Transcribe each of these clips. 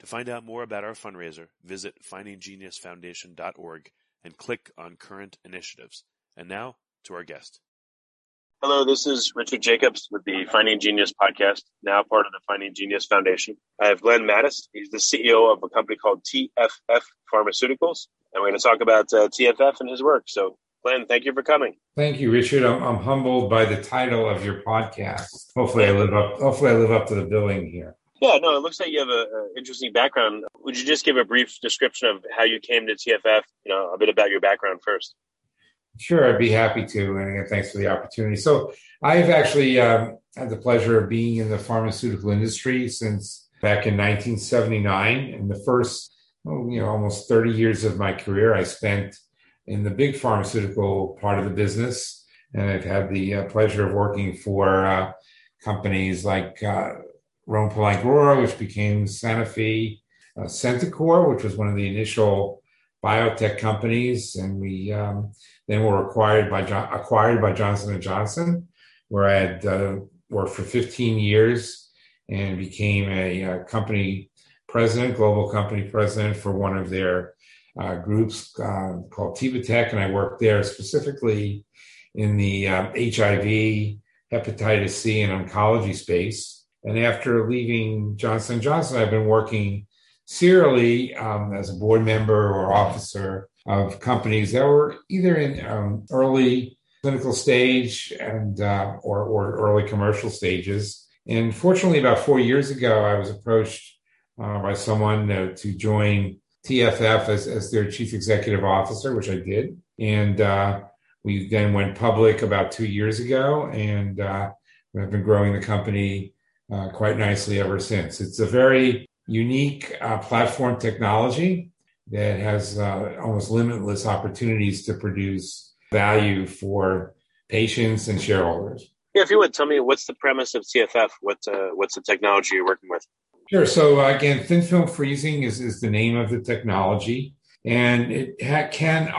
To find out more about our fundraiser, visit findinggeniusfoundation.org and click on current initiatives. And now to our guest. Hello, this is Richard Jacobs with the Finding Genius podcast, now part of the Finding Genius Foundation. I have Glenn Mattes. He's the CEO of a company called TFF Pharmaceuticals. And we're going to talk about uh, TFF and his work. So, Glenn, thank you for coming. Thank you, Richard. I'm, I'm humbled by the title of your podcast. Hopefully, I live up. Hopefully, I live up to the billing here. Yeah, no, it looks like you have an interesting background. Would you just give a brief description of how you came to TFF? You know, a bit about your background first. Sure, I'd be happy to. And thanks for the opportunity. So, I've actually um, had the pleasure of being in the pharmaceutical industry since back in 1979. And the first, oh, you know, almost 30 years of my career, I spent in the big pharmaceutical part of the business. And I've had the uh, pleasure of working for uh, companies like uh, Rhone Poulenc which became Sanofi, uh, Centocor, which was one of the initial biotech companies, and we um, then were acquired by acquired by Johnson and Johnson, where I had uh, worked for 15 years and became a, a, uh, company president, global company president for one of their uh, groups uh, called Tech, and I worked there specifically in the HIV, um, hepatitis C, and oncology space. And after leaving Johnson Johnson, I've been working serially um, as a board member or officer of companies that were either in um, early clinical stage and uh, or, or early commercial stages. And fortunately, about four years ago, I was approached uh, by someone uh, to join TFF as, as their chief executive officer, which I did. And uh, we then went public about two years ago, and uh, I've been growing the company uh, quite nicely ever since. It's a very unique uh, platform technology that has uh, almost limitless opportunities to produce value for patients and shareholders. Yeah, if you would tell me what's the premise of TFF? What uh, what's the technology you're working with? Sure. So uh, again, thin film freezing is, is the name of the technology, and it ha- can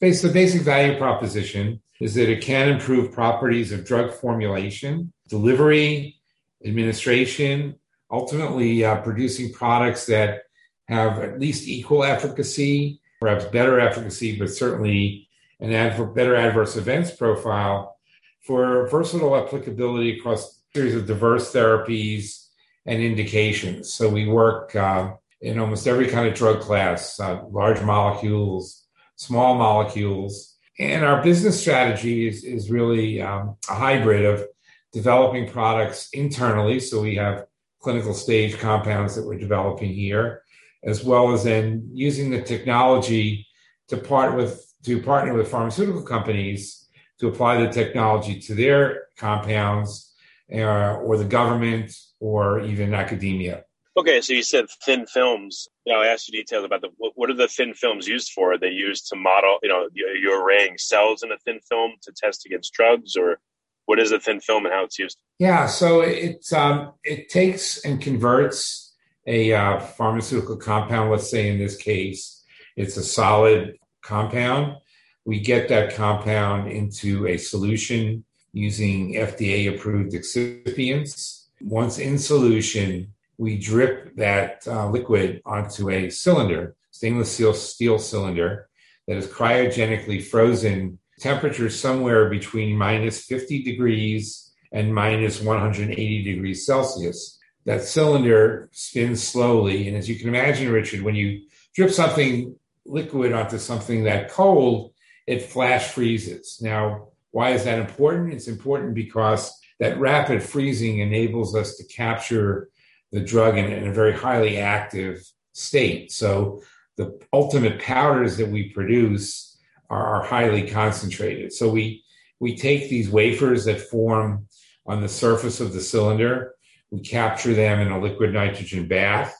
base the basic value proposition is that it can improve properties of drug formulation, delivery, administration, ultimately uh, producing products that have at least equal efficacy, perhaps better efficacy, but certainly an adver- better adverse events profile for versatile applicability across a series of diverse therapies and indications. So we work uh, in almost every kind of drug class, uh, large molecules, small molecules. And our business strategy is, is really um, a hybrid of developing products internally. So we have clinical stage compounds that we're developing here, as well as then using the technology to part with to partner with pharmaceutical companies to apply the technology to their compounds uh, or the government or even academia. Okay, so you said thin films. You know, I asked you details about the what, are the thin films used for? Are they used to model? You know, you're arraying cells in a thin film to test against drugs, or what is a thin film and how it's used? Yeah, so it um, it takes and converts a uh, pharmaceutical compound. Let's say in this case, it's a solid compound. We get that compound into a solution using FDA approved excipients. Once in solution, we drip that uh, liquid onto a cylinder, stainless steel, steel cylinder that is cryogenically frozen, temperature somewhere between minus 50 degrees and minus 180 degrees Celsius. That cylinder spins slowly. And as you can imagine, Richard, when you drip something liquid onto something that cold, it flash freezes. Now, why is that important? It's important because that rapid freezing enables us to capture the drug in, in a very highly active state. So the ultimate powders that we produce are, are highly concentrated. So we we take these wafers that form on the surface of the cylinder, we capture them in a liquid nitrogen bath.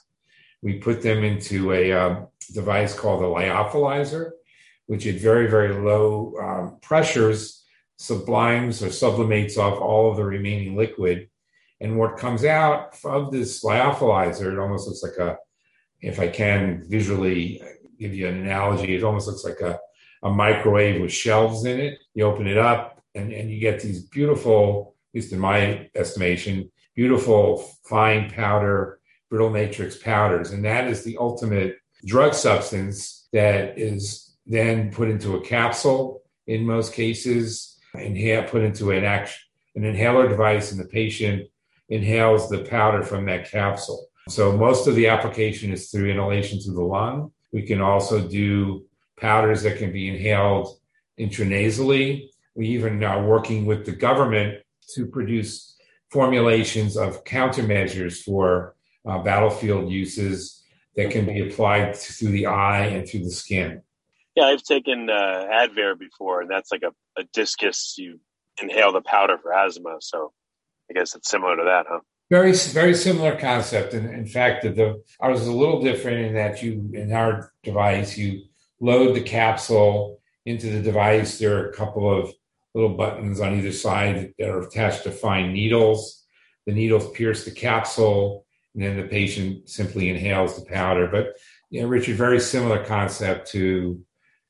We put them into a uh, device called a lyophilizer, which at very, very low um, pressures sublimes or sublimates off all of the remaining liquid and what comes out of this lyophilizer, it almost looks like a, if I can visually give you an analogy, it almost looks like a, a microwave with shelves in it. You open it up and, and you get these beautiful, at least in my estimation, beautiful fine powder, brittle matrix powders. And that is the ultimate drug substance that is then put into a capsule in most cases, inhale, put into an action, an inhaler device, and the patient inhales the powder from that capsule. So most of the application is through inhalation to the lung. We can also do powders that can be inhaled intranasally. We even are working with the government to produce formulations of countermeasures for uh, battlefield uses that can be applied through the eye and through the skin. Yeah, I've taken uh, Advair before, and that's like a, a Diskus. You inhale the powder for asthma. So I guess it's similar to that, huh? Very, very similar concept. And in fact, the ours is a little different in that you, in our device, you load the capsule into the device. There are a couple of little buttons on either side that are attached to fine needles. The needles pierce the capsule, and then the patient simply inhales the powder. But you know, Richard, very similar concept to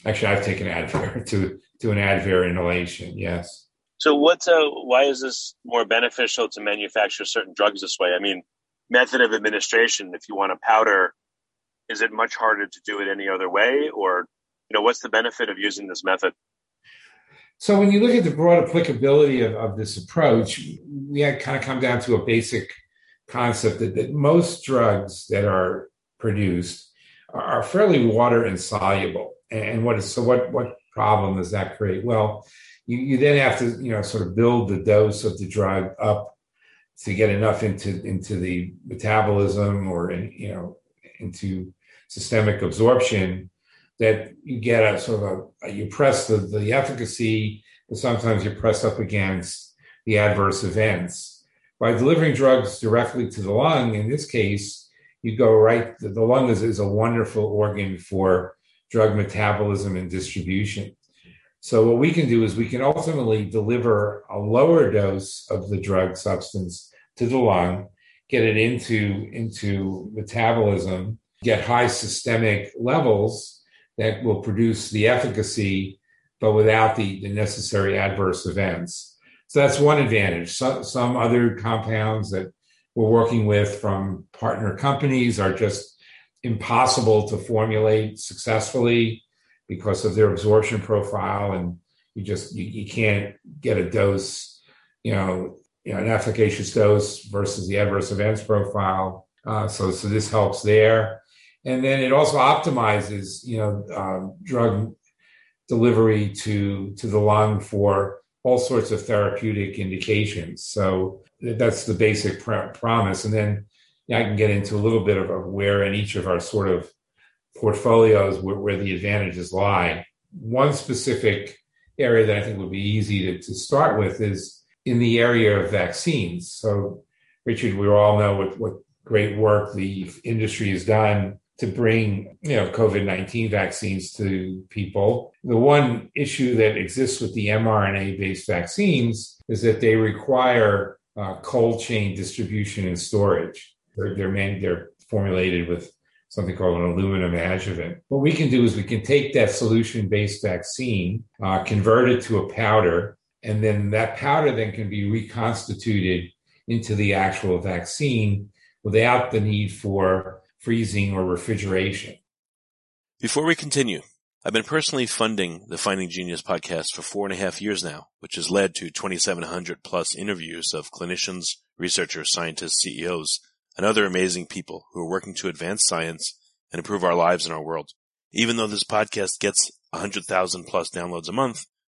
actually I've taken Advair to to an Advair inhalation. Yes. So what's uh, why is this more beneficial to manufacture certain drugs this way? I mean, method of administration. If you want a powder, is it much harder to do it any other way, or you know, what's the benefit of using this method? So when you look at the broad applicability of, of this approach, we had kind of come down to a basic concept that, that most drugs that are produced are fairly water insoluble. And what is so what what problem does that create? Well, you, you then have to you know sort of build the dose of the drug up to get enough into into the metabolism or in, you know into systemic absorption that you get a sort of a, you press the, the efficacy but sometimes you press up against the adverse events. By delivering drugs directly to the lung in this case you go right the, the lung is, is a wonderful organ for drug metabolism and distribution. So what we can do is we can ultimately deliver a lower dose of the drug substance to the lung, get it into, into metabolism, get high systemic levels that will produce the efficacy, but without the, the necessary adverse events. So that's one advantage. So, some other compounds that we're working with from partner companies are just impossible to formulate successfully because of their absorption profile and you just you, you can't get a dose you know you know an efficacious dose versus the adverse events profile. Uh, so so this helps there. And then it also optimizes you know um, drug delivery to to the lung for all sorts of therapeutic indications. So that's the basic pr- promise. And then i can get into a little bit of, of where in each of our sort of portfolios where, where, the advantages lie. One specific area that I think would be easy to, to start with is in the area of vaccines. So, Richard, we all know what, what great work the industry has done to bring you know COVID nineteen vaccines to people. The one issue that exists with the mRNA based vaccines is that they require uh, cold chain distribution and storage. They're they're, man, they're formulated with something called an aluminum adjuvant. What we can do is we can take that solution based vaccine, uh, convert it to a powder, and then that powder then can be reconstituted into the actual vaccine without the need for freezing or refrigeration. Before we continue, I've been personally funding the Finding Genius podcast for four and a half years now, which has led to 2,700 plus interviews of clinicians, researchers, scientists, CEOs, and other amazing people who are working to advance science and improve our lives and our world. Even though this podcast gets 100,000 plus downloads a month,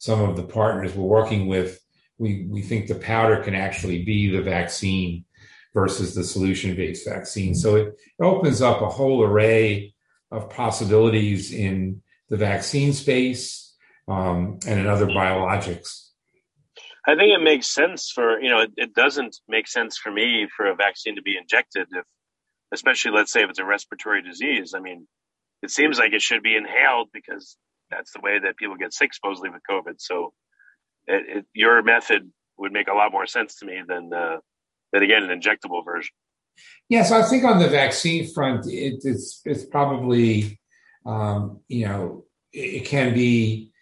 some of the partners we're working with, we, we think the powder can actually be the vaccine versus the solution based vaccine. So it opens up a whole array of possibilities in the vaccine space um, and in other biologics. I think it makes sense for, you know, it, it, doesn't make sense for me for a vaccine to be injected if, especially let's say if it's a respiratory disease. I mean, it seems like it should be inhaled because that's the way that people get sick supposedly with COVID. So it, it, your method would make a lot more sense to me than, uh, than again an injectable version. Yeah, so I think on the vaccine front, it, it's it's probably um, you know it can be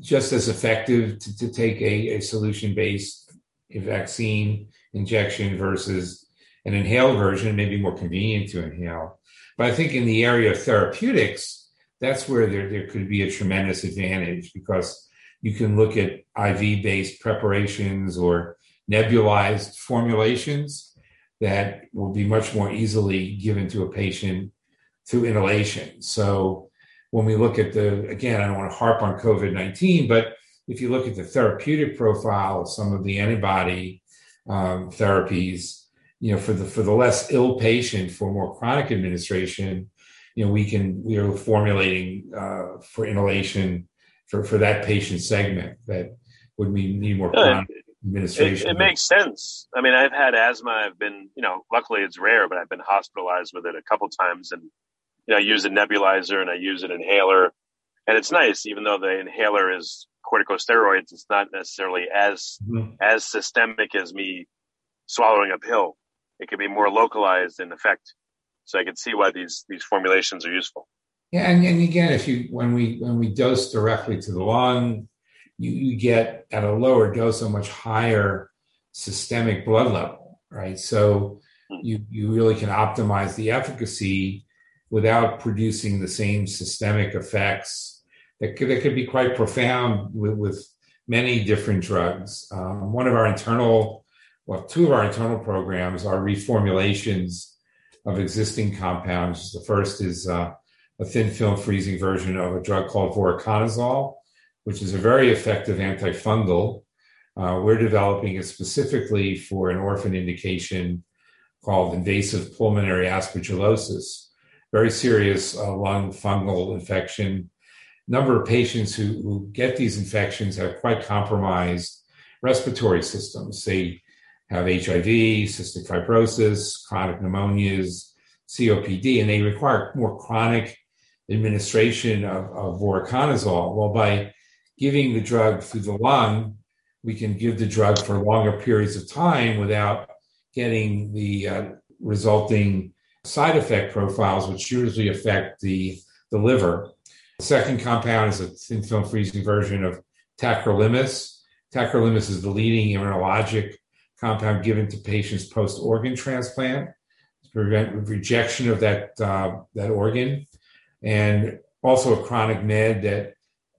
just as effective to, to take a, a solution based vaccine injection versus an inhaled version. It may be more convenient to inhale, but I think in the area of therapeutics, that's where there, there could be a tremendous advantage because you can look at IV based preparations or nebulized formulations that will be much more easily given to a patient through inhalation. So when we look at the, again, I don't want to harp on COVID 19, but if you look at the therapeutic profile of some of the antibody um, therapies, you know, for the for the less ill patient for more chronic administration, you know, we can we are formulating uh, for inhalation for for that patient segment that would need more chronic administration. It, it, makes sense. I mean, I've had asthma. I've been, you know, luckily it's rare, but I've been hospitalized with it a couple times, and you know, I use a nebulizer and I use an inhaler, and it's nice. Even though the inhaler is corticosteroids, it's not necessarily as mm-hmm. as systemic as me swallowing a pill. It can be more localized in effect. So I can see why these these formulations are useful. Yeah, and, and again, if you when we when we dose directly to the lung, you, you get at a lower dose a much higher systemic blood level, right? So you, you really can optimize the efficacy without producing the same systemic effects that could, that could be quite profound with, with many different drugs. Um, one of our internal, well, two of our internal programs are reformulations of existing compounds. The first is uh, a thin film freezing version of a drug called voriconazole, which is a very effective antifungal. Uh, we're developing it specifically for an orphan indication called invasive pulmonary aspergillosis, very serious uh, lung fungal infection. Number of patients who, who get these infections have quite compromised respiratory systems. They have HIV, cystic fibrosis, chronic pneumonias, COPD, and they require more chronic administration of, of voriconazole. Well, by giving the drug through the lung, we can give the drug for longer periods of time without getting the uh, resulting side effect profiles, which usually affect the, the liver. The second compound is a thin film freezing version of tacrolimus. Tacrolimus is the leading immunologic compound given to patients post organ transplant to prevent rejection of that, uh, that organ, and also a chronic med that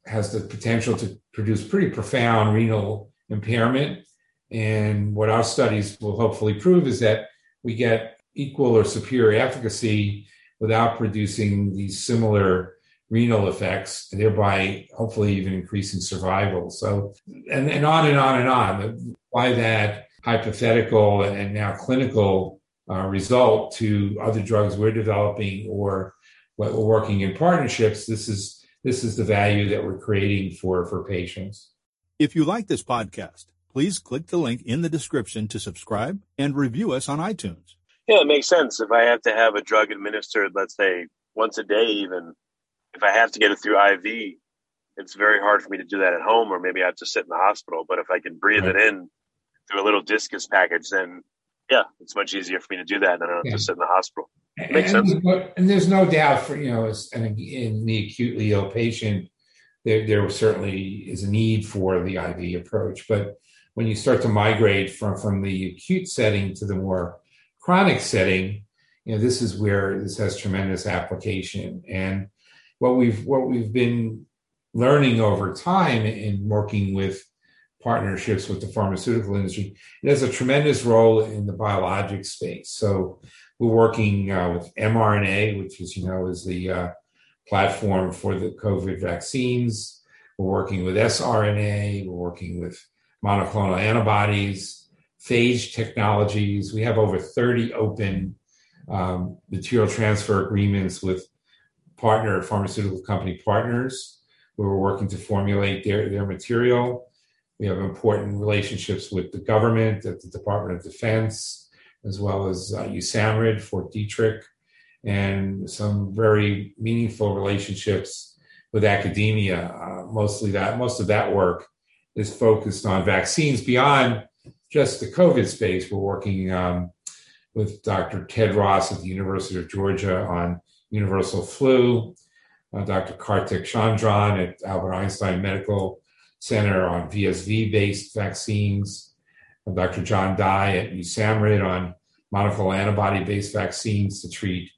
has the potential to produce pretty profound renal impairment. And what our studies will hopefully prove is that we get equal or superior efficacy without producing these similar renal effects, and thereby hopefully even increasing survival. So, and, and on and on and on. Why that hypothetical and now clinical uh, result to other drugs we're developing or what we're working in partnerships, this is this is the value that we're creating for for patients. If you like this podcast, please click the link in the description to subscribe and review us on iTunes. Yeah, it makes sense. If I have to have a drug administered, let's say once a day, even if I have to get it through IV, it's very hard for me to do that at home, or maybe I have to sit in the hospital. But if I can breathe right. it in through a little discus package, then yeah, it's much easier for me to do that than uh, I have yeah. to sit in the hospital. It makes and, sense. And there's no doubt for you know, in the acutely ill patient, there there certainly is a need for the IV approach. But when you start to migrate from from the acute setting to the more chronic setting, you know, this is where this has tremendous application. And what we've what we've been learning over time in working with partnerships with the pharmaceutical industry, it has a tremendous role in the biologic space. So we're working uh, with mRNA, which is you know is the uh, platform for the COVID vaccines. We're working with sRNA. We're working with monoclonal antibodies, phage technologies. We have over 30 open um, material transfer agreements with partner pharmaceutical company partners who are working to formulate their, their material. We have important relationships with the government at the Department of Defense, as well as uh, USAMRIID, Fort Detrick, and some very meaningful relationships with academia. Uh, mostly that, most of that work is focused on vaccines beyond just the COVID space. We're working um, with Dr. Ted Ross at the University of Georgia on universal flu, uh, Dr. Kartik Chandran at Albert Einstein Medical Center on VSV based vaccines, Dr. John Dye at USAMRIID on monoclonal antibody based vaccines to treat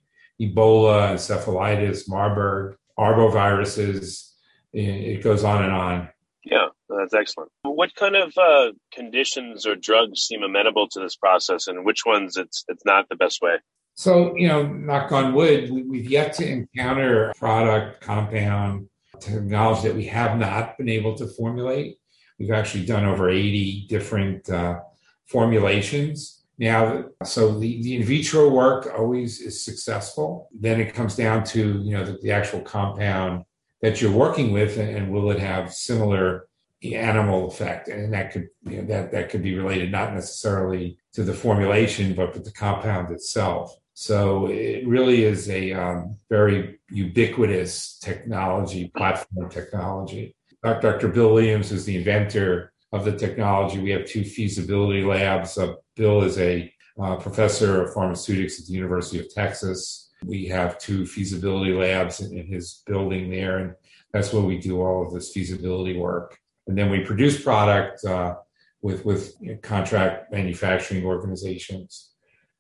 Ebola, encephalitis, Marburg, arboviruses. It goes on and on. Yeah, that's excellent. What kind of uh, conditions or drugs seem amenable to this process, and which ones it's it's not the best way? So, you know, knock on wood, we, have yet to encounter a product, compound, technology that we have not been able to formulate. We've actually done over 80 different uh, formulations. Now, so the, the in vitro work always is successful. Then it comes down to, you know, the, the actual compound that you're working with and, and will it have similar animal effect? And that could, you know, that, that could be related not necessarily to the formulation, but with the compound itself. So it really is a um, very ubiquitous technology, platform technology. Dr. Bill Williams is the inventor of the technology. We have two feasibility labs. Uh, Bill is a uh, professor of pharmaceutics at the University of Texas. We have two feasibility labs in, in his building there, and that's where we do all of this feasibility work. And then we produce product uh, with with contract manufacturing organizations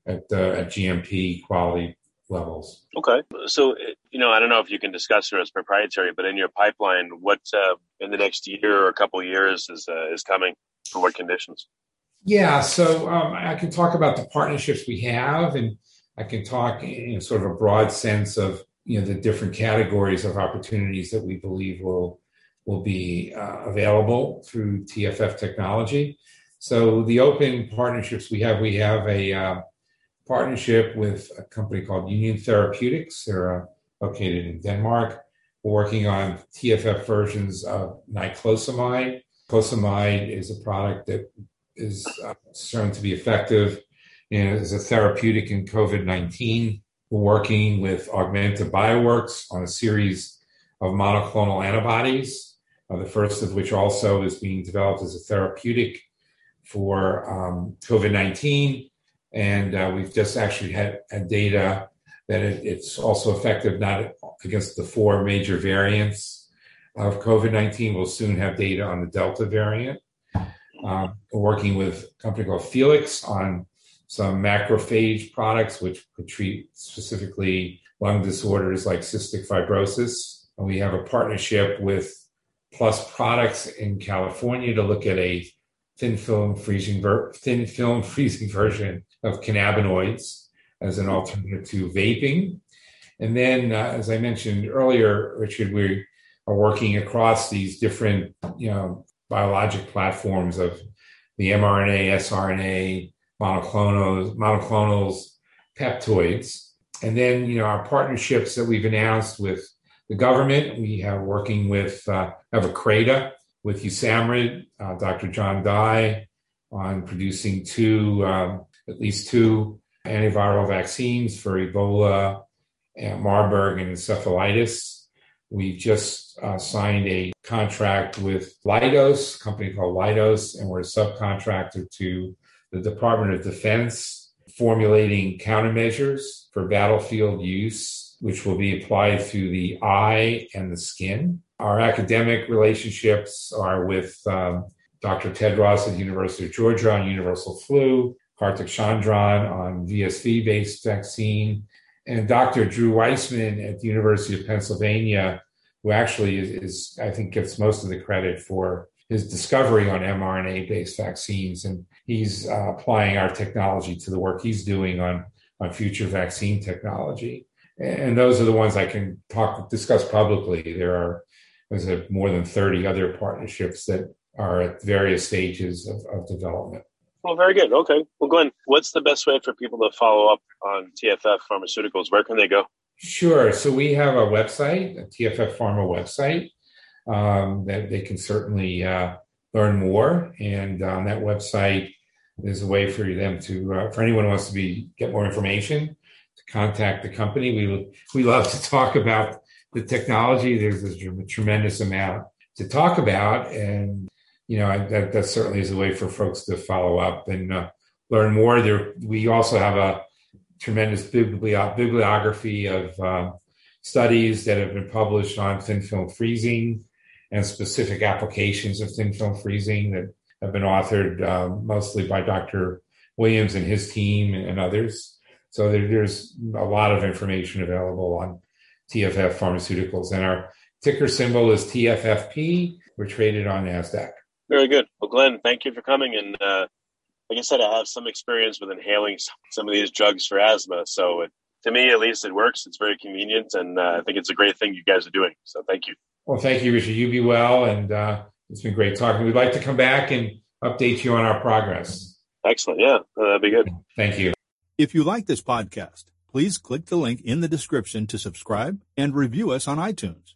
at uh, at GMP quality levels. Okay, so you know, I don't know if you can discuss it as proprietary, but in your pipeline, what uh, in the next year or a couple years is uh, is coming for what conditions? Yeah, so um, I can talk about the partnerships we have, and I can talk in sort of a broad sense of you know the different categories of opportunities that we believe will will be uh, available through TFF technology. So the open partnerships we have, we have a uh, partnership with a company called Union Therapeutics. They're uh, located in Denmark. We're working on TFF versions of niclosamide. Niclosamide is a product that is uh, shown to be effective and is a therapeutic in COVID 19. We're working with Augmenta Bioworks on a series of monoclonal antibodies, uh, the first of which also is being developed as a therapeutic for um, COVID 19 and uh, we've just actually had, had data that it, it's also effective not against the four major variants of COVID 19. We'll soon have data on the Delta variant. Um, working with a company called Felix on some macrophage products, which could treat specifically lung disorders like cystic fibrosis. And we have a partnership with Plus Products in California to look at a thin film freezing ver- thin film freezing version of cannabinoids as an alternative to vaping. And then, uh, as I mentioned earlier, Richard, we are working across these different, you know, biologic platforms of the mRNA, sRNA, monoclonals, monoclonals, peptoids. And then, you know, our partnerships that we've announced with the government, we have working with, uh, have a CRADA with USAMRIID, uh, Dr. John Dye on producing two, um, at least two antiviral vaccines for Ebola, and Marburg, and encephalitis. We've just uh, signed a contract with Leidos, a company called Leidos, and we're a subcontractor to the Department of Defense, formulating countermeasures for battlefield use, which will be applied through the eye and the skin. Our academic relationships are with um, Dr. Ted Ross at the University of Georgia on universal flu, Kartik Chandran on VSV based vaccine, and Dr. Drew Weissman at the University of Pennsylvania, who actually is, is I think, gets most of the credit for his discovery on mRNA based vaccines. And he's uh, applying our technology to the work he's doing on, on future vaccine technology. And those are the ones I can talk, discuss publicly. There are, there's more than 30 other partnerships that are at various stages of, of development. Well, very good. Okay. Well, Glenn, what's the best way for people to follow up on TFF Pharmaceuticals? Where can they go? Sure. So we have a website, a TFF Pharma website, um, that they can certainly uh, learn more. And on that website, there's a way for them to, uh, for anyone who wants to be get more information, to contact the company. We we love to talk about the technology. There's a tremendous amount to talk about, and you know, that, that certainly is a way for folks to follow up and uh, learn more. There, we also have a tremendous bibliography of uh, studies that have been published on thin film freezing and specific applications of thin film freezing that have been authored uh, mostly by Dr. Williams and his team and others. So there, there's a lot of information available on TFF Pharmaceuticals, and our ticker symbol is TFFP. We're traded on NASDAQ. Very good. Well, Glenn, thank you for coming. And uh, like I said, I have some experience with inhaling some of these drugs for asthma. So it, to me, at least, it works. It's very convenient, and uh, I think it's a great thing you guys are doing. So thank you. Well, thank you, Richard. You be well, and uh, it's been great talking. We'd like to come back and update you on our progress. Excellent. Yeah, uh, that'd be good. Thank you. If you like this podcast, please click the link in the description to subscribe and review us on iTunes.